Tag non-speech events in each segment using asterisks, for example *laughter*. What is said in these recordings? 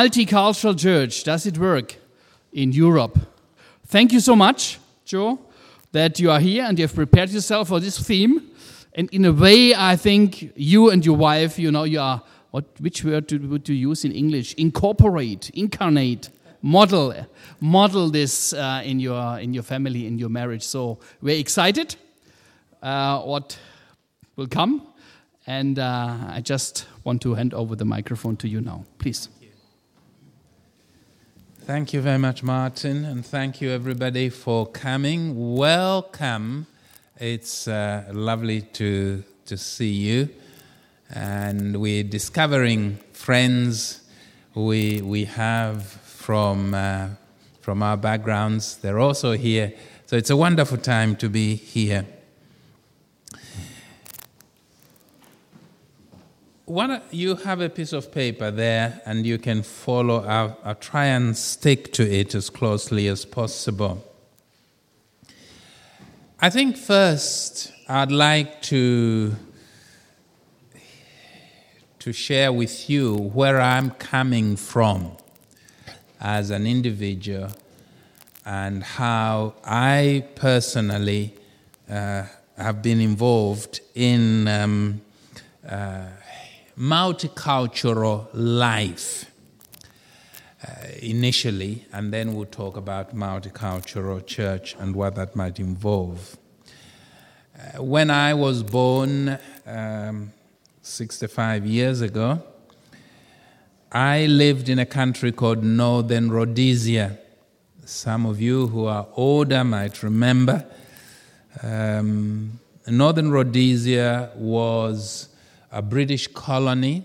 Multicultural church, does it work in Europe? Thank you so much, Joe, that you are here and you have prepared yourself for this theme. And in a way, I think you and your wife, you know, you are, what, which word do, would you use in English? Incorporate, incarnate, model, model this uh, in, your, in your family, in your marriage. So we're excited uh, what will come. And uh, I just want to hand over the microphone to you now. Please. Thank you very much, Martin, and thank you everybody for coming. Welcome. It's uh, lovely to to see you, and we're discovering friends we we have from uh, from our backgrounds. They're also here, so it's a wonderful time to be here. What you have a piece of paper there, and you can follow. I'll, I'll try and stick to it as closely as possible. I think first I'd like to to share with you where I'm coming from as an individual and how I personally uh, have been involved in um, uh, multicultural life uh, initially, and then we'll talk about multicultural church and what that might involve. Uh, when I was born um, 65 years ago, I lived in a country called Northern Rhodesia. Some of you who are older might remember. Um, Northern Rhodesia was a British colony,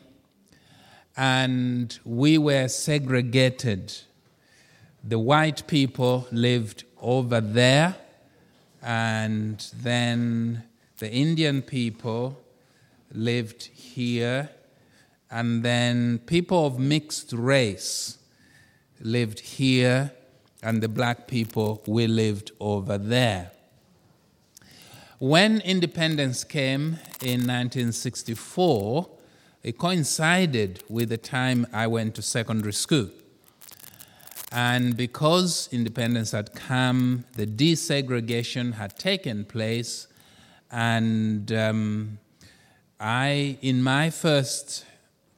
and we were segregated. The white people lived over there, and then the Indian people lived here, and then people of mixed race lived here, and the black people, we lived over there. When independence came in 1964, it coincided with the time I went to secondary school. And because independence had come, the desegregation had taken place, and um, I, in my first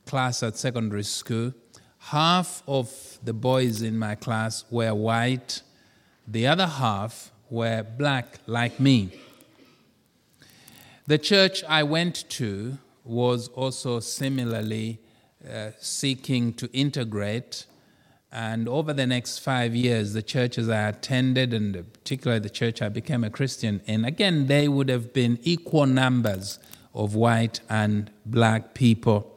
class at secondary school, half of the boys in my class were white, the other half were black, like me. The church I went to was also similarly uh, seeking to integrate. And over the next five years, the churches I attended, and particularly the church I became a Christian in, again, they would have been equal numbers of white and black people.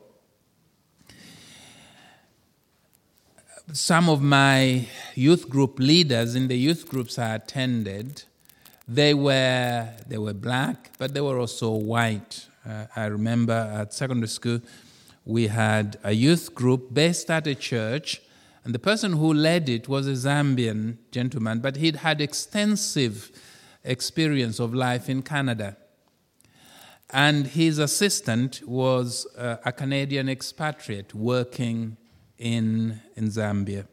Some of my youth group leaders in the youth groups I attended they were they were black, but they were also white. Uh, I remember at secondary school, we had a youth group based at a church, and the person who led it was a Zambian gentleman, but he'd had extensive experience of life in Canada. And his assistant was uh, a Canadian expatriate working in, in Zambia.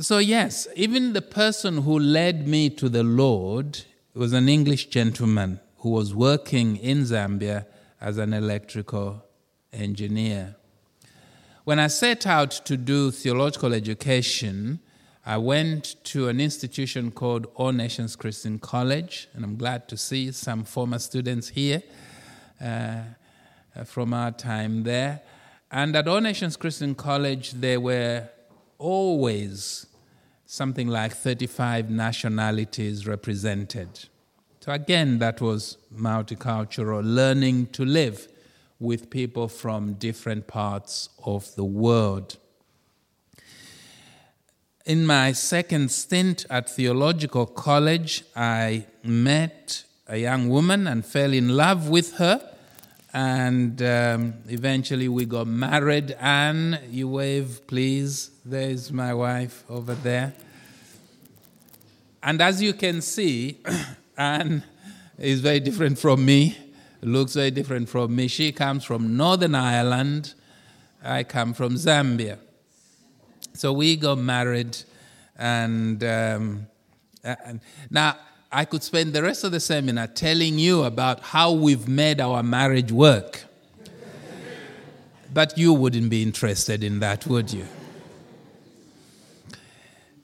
So, yes, even the person who led me to the Lord was an English gentleman who was working in Zambia as an electrical engineer. When I set out to do theological education, I went to an institution called All Nations Christian College, and I'm glad to see some former students here uh, from our time there. And at All Nations Christian College, there were always something like 35 nationalities represented. So, again, that was multicultural, learning to live with people from different parts of the world. In my second stint at theological college, I met a young woman and fell in love with her. And um, eventually we got married. Anne, you wave, please. There's my wife over there. And as you can see, *clears throat* Anne is very different from me, looks very different from me. She comes from Northern Ireland, I come from Zambia. So we got married, and, um, and now I could spend the rest of the seminar telling you about how we've made our marriage work. but you wouldn't be interested in that, would you?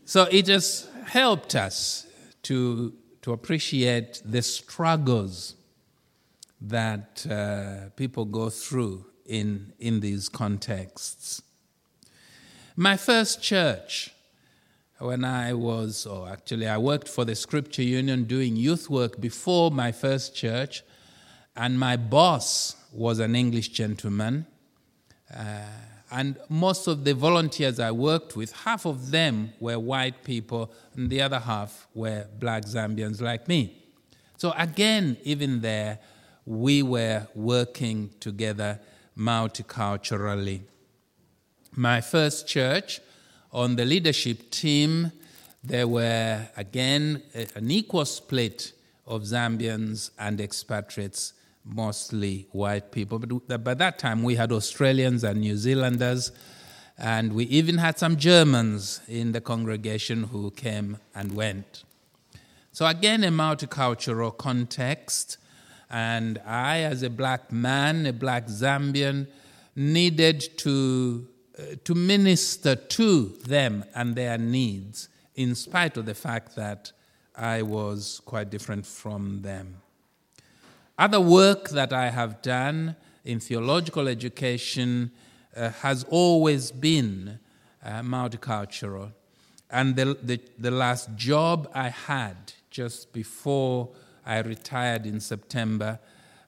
So it has helped us to, to appreciate the struggles that uh, people go through in, in these contexts. My first church when I was, or actually, I worked for the Scripture Union doing youth work before my first church, and my boss was an English gentleman. Uh, and most of the volunteers I worked with, half of them were white people, and the other half were black Zambians like me. So, again, even there, we were working together multiculturally. My first church on the leadership team, there were again an equal split of Zambians and expatriates, mostly white people. But by that time, we had Australians and New Zealanders, and we even had some Germans in the congregation who came and went. So, again, a multicultural context. And I, as a black man, a black Zambian, needed to to minister to them and their needs, in spite of the fact that I was quite different from them. Other work that I have done in theological education uh, has always been uh, multicultural. And the, the, the last job I had just before I retired in September,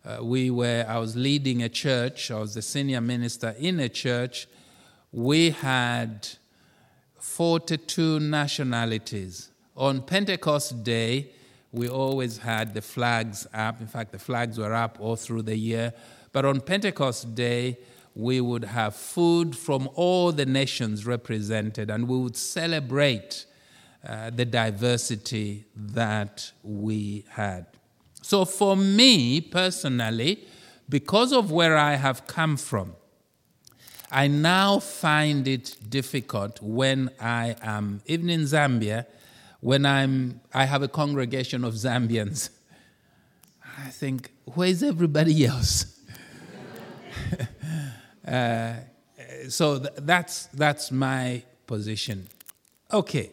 uh, we were, I was leading a church, I was the senior minister in a church we had 42 nationalities. On Pentecost Day, we always had the flags up. In fact, the flags were up all through the year. But on Pentecost Day, we would have food from all the nations represented, and we would celebrate uh, the diversity that we had. So, for me personally, because of where I have come from, I now find it difficult when I am, even in Zambia, when I'm, I have a congregation of Zambians. I think, where's everybody else? *laughs* uh, so th- that's, that's my position. Okay,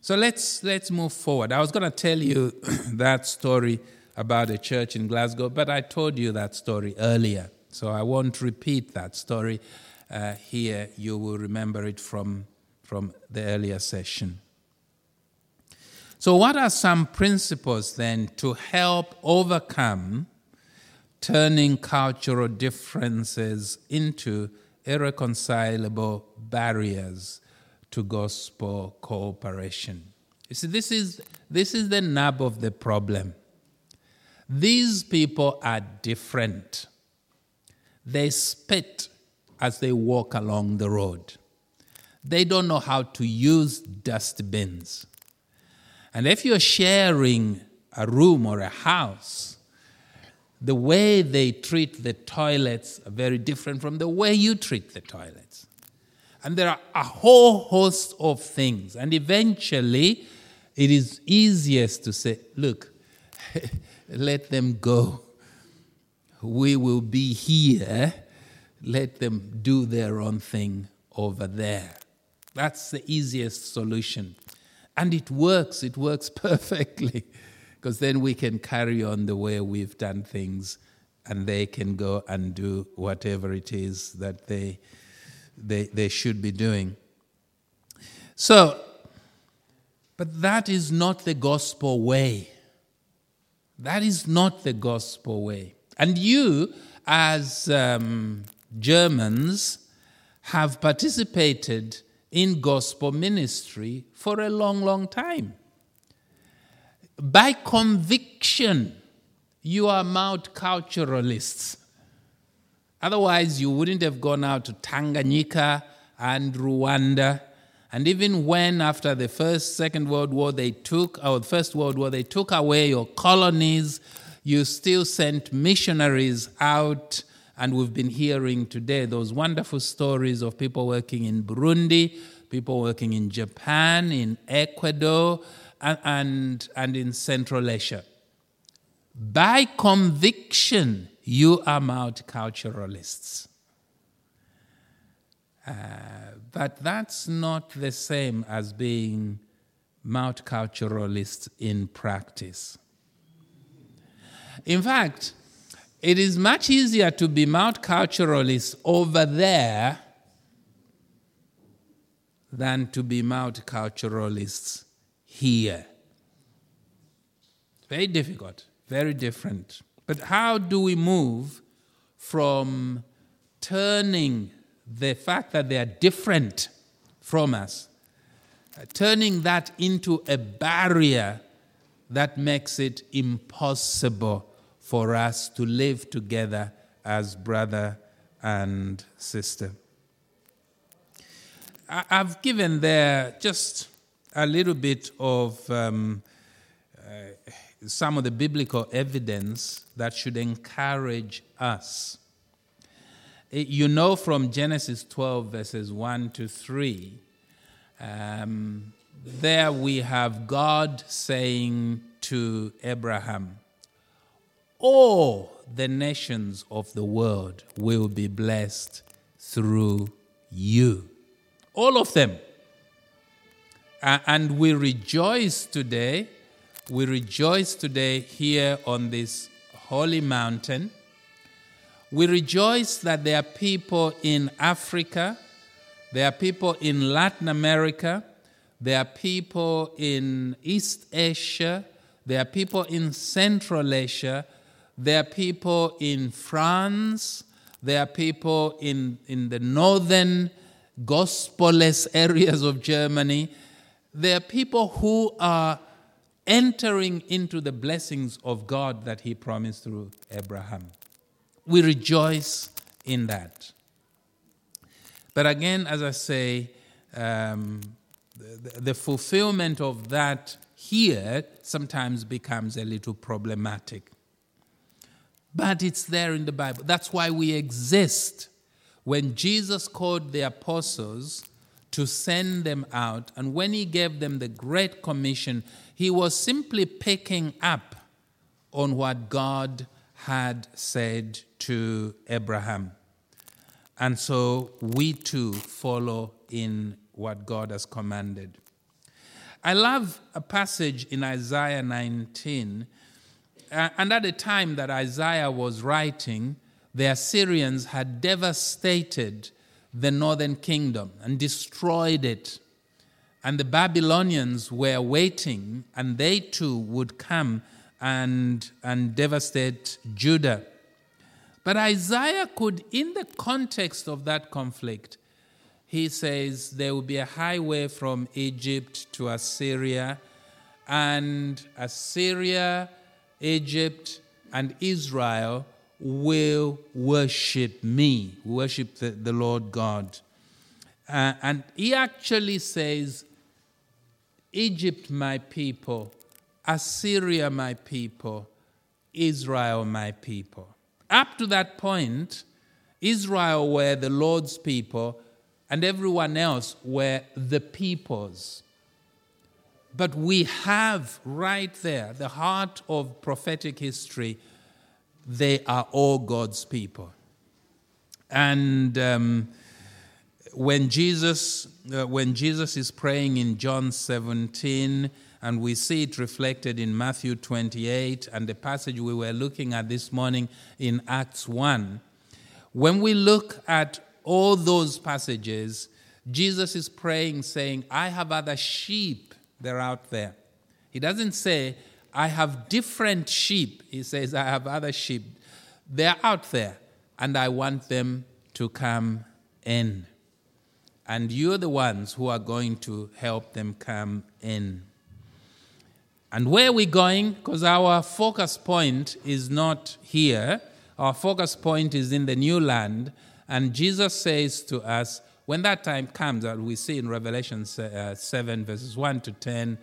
so let's, let's move forward. I was going to tell you *coughs* that story about a church in Glasgow, but I told you that story earlier. So I won't repeat that story uh, here. You will remember it from, from the earlier session. So, what are some principles then to help overcome turning cultural differences into irreconcilable barriers to gospel cooperation? You see, this is, this is the nub of the problem. These people are different. They spit as they walk along the road. They don't know how to use dustbins. And if you're sharing a room or a house, the way they treat the toilets are very different from the way you treat the toilets. And there are a whole host of things. And eventually, it is easiest to say, look, *laughs* let them go we will be here, let them do their own thing over there. That's the easiest solution. And it works, it works *laughs* perfectly, because then we can carry on the way we've done things and they can go and do whatever it is that they, they, they should be doing. So, but that is not the gospel way. That is not the gospel way. And you, as um, Germans, have participated in gospel ministry for a long, long time. By conviction, you are multiculturalists. Otherwise, you wouldn't have gone out to Tanganyika and Rwanda. And even when, after the First, Second World War, they took, or the First World War, they took away your colonies, you still sent missionaries out. And we've been hearing today those wonderful stories of people working in Burundi, people working in Japan, in Ecuador, and, and, and in Central Asia. By conviction, you are multiculturalists. Uh, but that's not the same as being multiculturalist in practice. In fact, it is much easier to be multiculturalist over there than to be multiculturalists here. Very difficult, very different. But how do we move from turning the fact that they are different from us, uh, turning that into a barrier that makes it impossible for us to live together as brother and sister? I've given there just a little bit of um, uh, some of the biblical evidence that should encourage us. You know from Genesis 12, verses 1 to 3, um, there we have God saying to Abraham, All the nations of the world will be blessed through you. All of them. and we rejoice today we rejoice today here on this holy mountain. We rejoice that there are people in Africa, there are people in Latin America, there are people in East Asia, there are people in Central Asia, there are people in France, there are people in, in the northern gospelless *laughs* areas of Germany. There are people who are entering into the blessings of God that He promised through Abraham. We rejoice in that. But again, as I say, um, the, the fulfillment of that here sometimes becomes a little problematic. But it's there in the Bible. That's why we exist. When Jesus called the apostles to send them out, and when he gave them the Great Commission, he was simply picking up on what God had said to Abraham. And so we too follow in what God has commanded. I love a passage in Isaiah 19. Uh, and at the time that Isaiah was writing, the Assyrians had devastated the northern kingdom and destroyed it. And the Babylonians were waiting, and they too would come and, and devastate Judah. But Isaiah could, in the context of that conflict, he says there will be a highway from Egypt to Assyria, and Assyria, Egypt, and Israel will worship me, worship the, the Lord God. Uh, and he actually says, Egypt, my people, Assyria, my people, Israel, my people. Up to that point, Israel were the Lord's people, and everyone else were the peoples. But we have right there the heart of prophetic history. They are all God's people. And um, when Jesus, uh, when Jesus is praying in John 17, and we see it reflected in Matthew 28 and the passage we were looking at this morning in Acts 1, when we look at all those passages, Jesus is praying, saying, I have other sheep, they're out there. He doesn't say, I have different sheep. He says, I have other sheep. They're out there. and I want them to come in. And you're the ones who are going to help them come in. And where are we going? Because our focus point is not here. Our focus point is in the new land. And Jesus says to us, when that time comes, that we see in Revelation uh, 7, verses 1 to 10,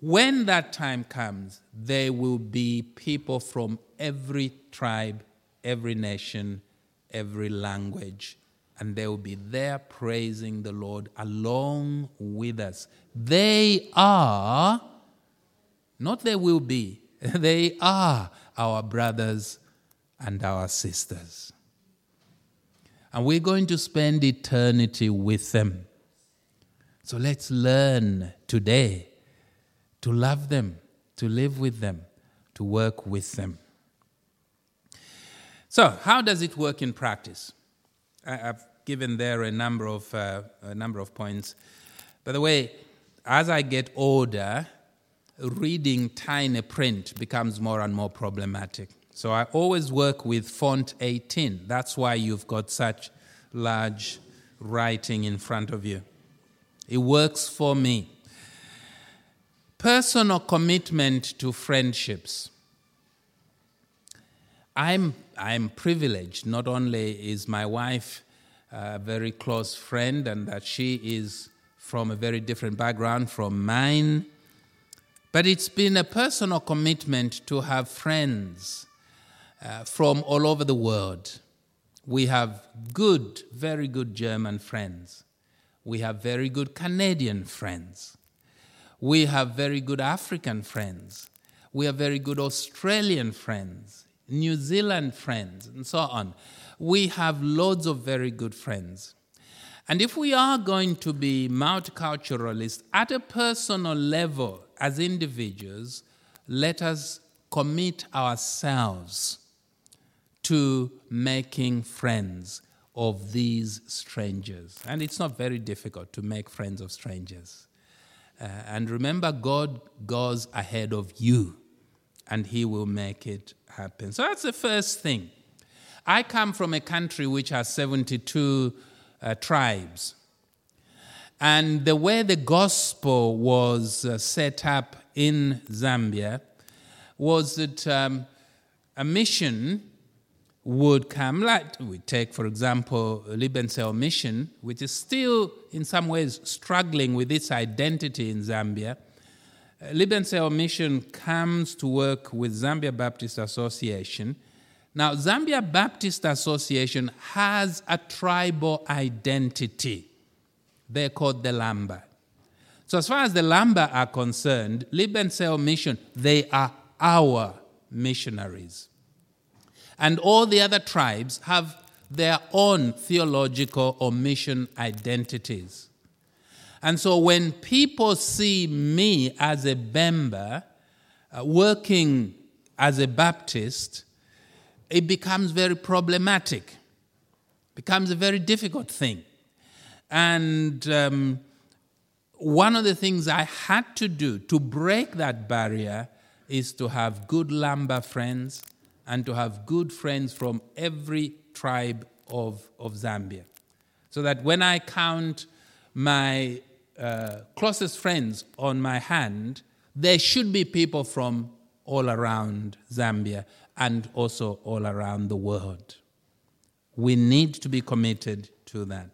when that time comes, there will be people from every tribe, every nation, every language, and they will be there praising the Lord along with us. They are, not they will be, *laughs* they are our brothers and our sisters. And we're going to spend eternity with them. So let's learn today to love them, to live with them, to work with them. So, how does it work in practice? I've given there a number of, uh, a number of points. By the way, as I get older, reading tiny print becomes more and more problematic. So I always work with font 18. That's why you've got such large writing in front of you. It works for me. Personal commitment to friendships. I'm, I'm privileged. Not only is my wife a very close friend and that she is from a very different background from mine, but it's been a personal commitment to have friends uh, from all over the world. We have good, very good German friends. We have very good Canadian friends. We have very good African friends. We have very good Australian friends, New Zealand friends, and so on. We have loads of very good friends. And if we are going to be multiculturalists at a personal level as individuals, let us commit ourselves to making friends of these strangers. And it's not very difficult to make friends of strangers. Uh, and remember, God goes ahead of you and He will make it happen. So that's the first thing. I come from a country which has 72 uh, tribes. And the way the gospel was uh, set up in Zambia was that um, a mission would come. Like we take, for example, Liebenzell Mission, which is still in some ways struggling with its identity in Zambia. Liebenzell Mission comes to work with Zambia Baptist Association. Now, Zambia Baptist Association has a tribal identity. They're called the Lamba. So, as far as the Lamba are concerned, Liebenzell Mission, they are our missionaries. And all the other tribes have their own theological or mission identities. And so when people see me as a Bemba uh, working as a Baptist, it becomes very problematic, becomes a very difficult thing. And um, one of the things I had to do to break that barrier is to have good Lamba friends and to have good friends from every tribe of, of Zambia. So that when I count my uh, closest friends on my hand, there should be people from all around Zambia and also all around the world. We need to be committed to that.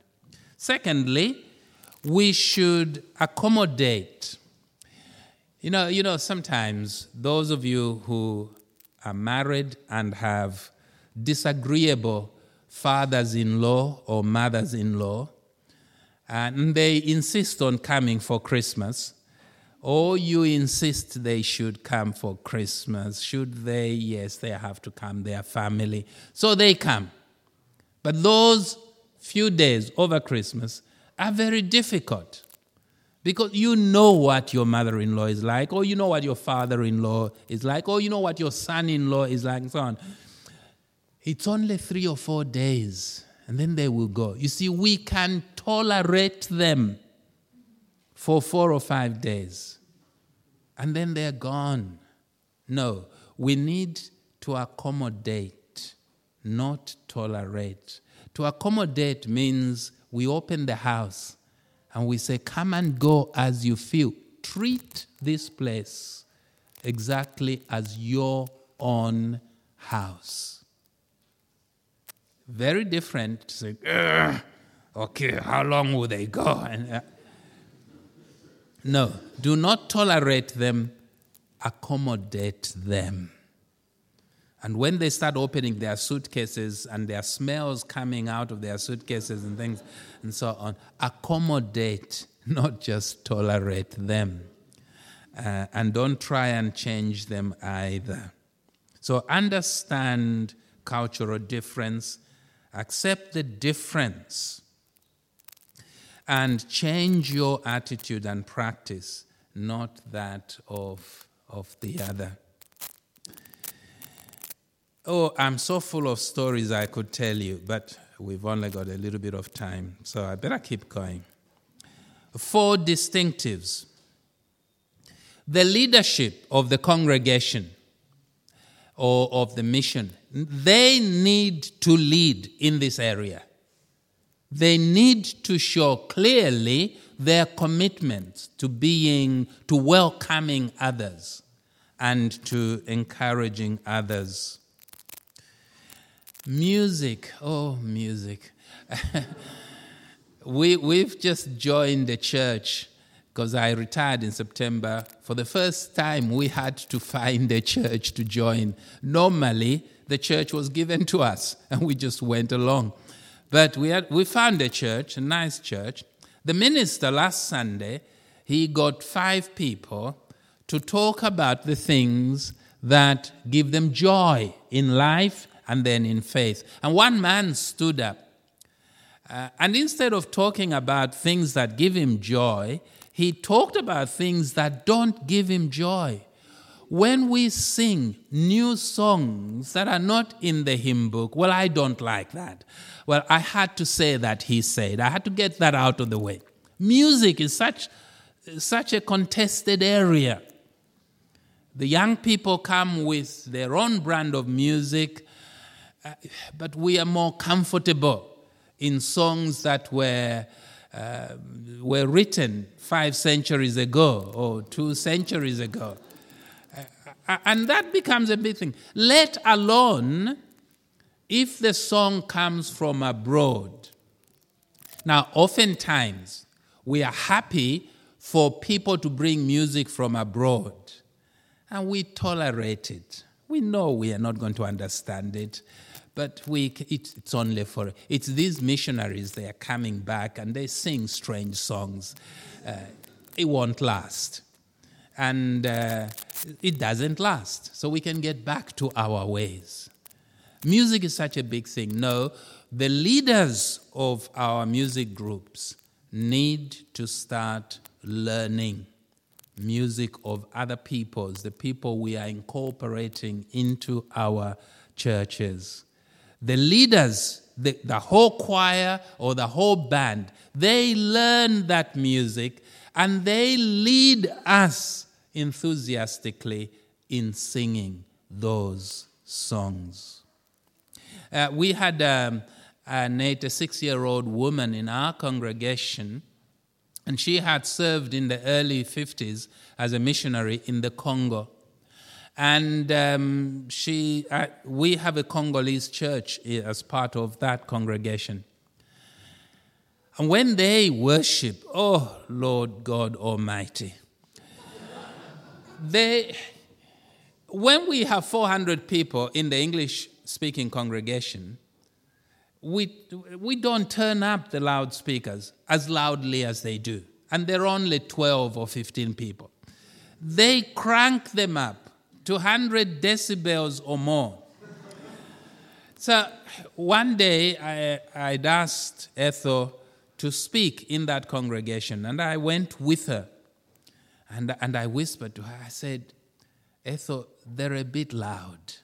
Secondly, we should accommodate. You know, you know, sometimes those of you who are married and have disagreeable fathers in law or mothers in law, and they insist on coming for Christmas, or you insist they should come for Christmas. Should they? Yes, they have to come, their family. So they come. But those few days over Christmas are very difficult. Because you know what your mother in law is like, or you know what your father in law is like, or you know what your son in law is like, and so on. It's only three or four days, and then they will go. You see, we can tolerate them for four or five days, and then they're gone. No, we need to accommodate not tolerate. To accommodate means we open the house and we say, Come and go as you feel. Treat this place exactly as your own house. Very different to say, "Ugh, okay, how long will they go? *laughs* And, uh, no, do not tolerate them, accommodate them. And when they start opening their suitcases and their smells coming out of their suitcases and things and so on, accommodate, *laughs* not just tolerate them. Uh, and don't try and change them either. So understand cultural difference, accept the difference, and change your attitude and practice, not that of, of the other. Oh, I'm so full of stories I could tell you, but we've only got a little bit of time, so I better keep going. Four distinctives. The leadership of the congregation or of the mission, they need to lead in this area. They need to show clearly their commitment to being, to welcoming others and to encouraging others. Music, oh, music. *laughs* we, we've just joined the church because I retired in September. For the first time, we had to find a church to join. Normally, the church was given to us and we just went along. But we, had, we found a church, a nice church. The minister last Sunday, he got five people to talk about the things that give them joy in life and then in faith. And one man stood up. Uh, and instead of talking about things that give him joy, he talked about things that don't give him joy. When we sing new songs that are not in the hymn book, well, I don't like that. Well, I had to say that he said. I had to get that out of the way. Music is such, such a contested area. The young people come with their own brand of music, uh, but we are more comfortable in songs that were, uh, were written five centuries ago or two centuries ago. Uh, and that becomes a big thing. Let alone if the song comes from abroad. Now, oftentimes, we are happy for people to bring music from abroad, and we tolerate it. We know we are not going to understand it, but we, it, it's only for it's these missionaries. They are coming back and they sing strange songs. Uh, it won't last, and uh, it doesn't last. So we can get back to our ways. Music is such a big thing. No, the leaders of our music groups need to start learning music of other peoples, the people we are incorporating into our churches. The leaders, the, the whole choir or the whole band, they learn that music and they lead us enthusiastically in singing those songs. Uh, we had um, an 86 year old woman in our congregation, and she had served in the early 50s as a missionary in the Congo. And um, she, uh, we have a Congolese church as part of that congregation. And when they worship, oh Lord God Almighty, they, when we have 400 people in the English speaking congregation, we, we don't turn up the loudspeakers as loudly as they do. And there are only 12 or 15 people. They crank them up to 100 decibels or more. So one day I, I'd asked Ethel to speak in that congregation, and I went with her. And, and I whispered to her, I said, Ethel, they're a bit loud.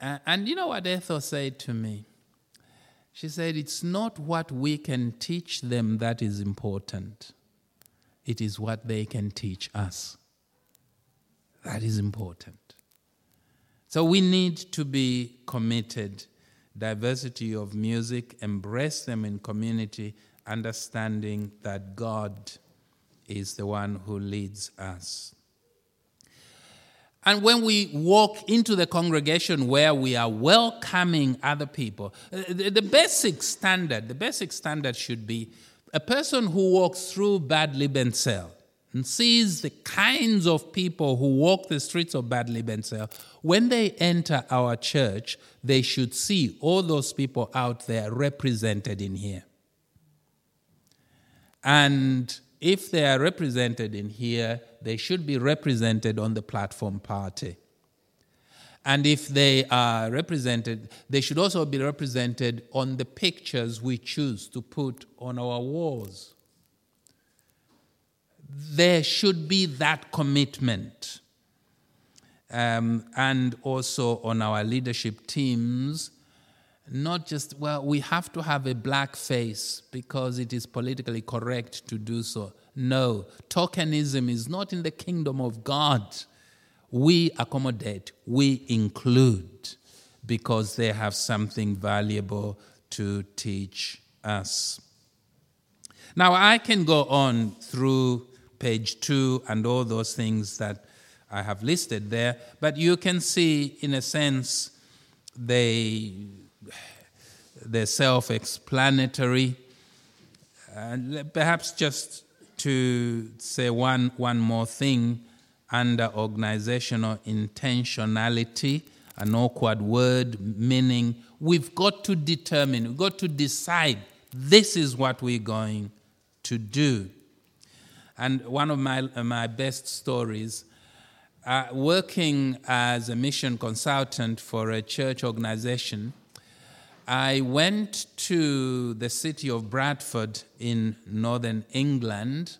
And you know what Ethel said to me? She said, It's not what we can teach them that is important, it is what they can teach us. That is important. So we need to be committed. Diversity of music, embrace them in community, understanding that God is the one who leads us. And when we walk into the congregation where we are welcoming other people, uh, the, basic standard, the basic standard should be a person who walks through Bad Liebenzell and sees the kinds of people who walk the streets of Bad Liebenzell, when they enter our church, they should see all those people out there represented in here. And if they are represented in here, they should be represented on the platform party. And if they are represented, they should also be represented on the pictures we choose to put on our walls. There should be that commitment. Um, and also on our leadership teams, not just, well, we have to have a black face because it is politically correct to do so. No, tokenism is not in the kingdom of God. We accommodate, we include because they have something valuable to teach us. Now, I can go on through page two and all those things that I have listed there, but you can see, in a sense, they they're self explanatory. And perhaps just to say one, one more thing under organizational intentionality, an awkward word meaning we've got to determine, we've got to decide this is what we're going to do. And one of my, my best stories, uh, working as a mission consultant for a church organization, I went to the city of Bradford in northern England.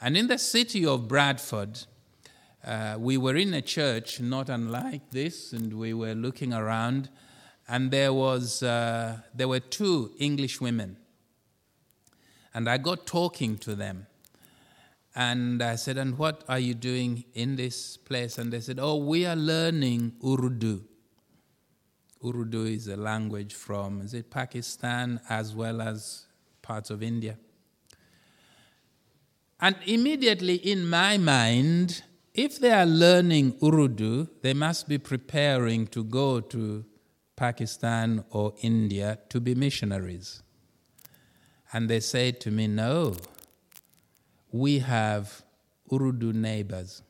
And in the city of Bradford, uh, we were in a church not unlike this, and we were looking around, and there was uh, there were two English women, and I got talking to them, and I said, "And what are you doing in this place?" And they said, "Oh, we are learning Urdu." Urdu is a language from, is it Pakistan as well as parts of India? And immediately in my mind, if they are learning Urdu, they must be preparing to go to Pakistan or India to be missionaries. And they say to me, No, we have Urdu neighbors,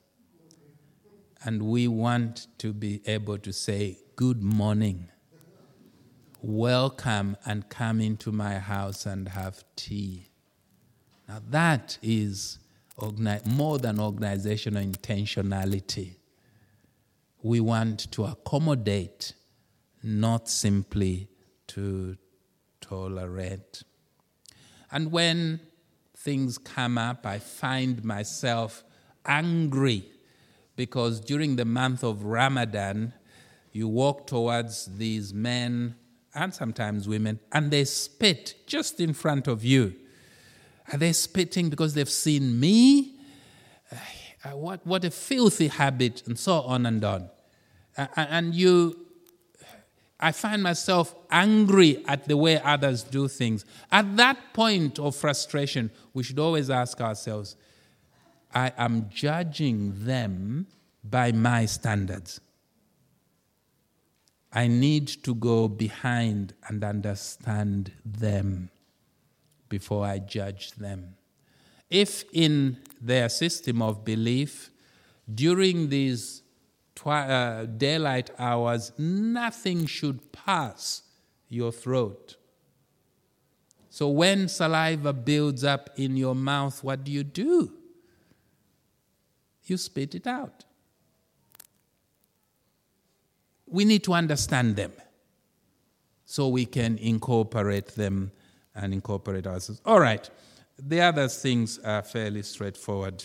and we want to be able to say good morning. Welcome and come into my house and have tea. Now, that is more than organizational intentionality. We want to accommodate, not simply to tolerate. And when things come up, I find myself angry because during the month of Ramadan, you walk towards these men and sometimes women, and they spit just in front of you. Are they spitting because they've seen me? Uh, what, what a filthy habit, and so on and on. And you, I find myself angry at the way others do things. At that point of frustration, we should always ask ourselves I am judging them by my standards. I need to go behind and understand them before I judge them. If in their system of belief, during these twi- uh, daylight hours, nothing should pass your throat. So when saliva builds up in your mouth, what do you do? You spit it out we need to understand them so we can incorporate them and incorporate ourselves. All right, the other things are fairly straightforward.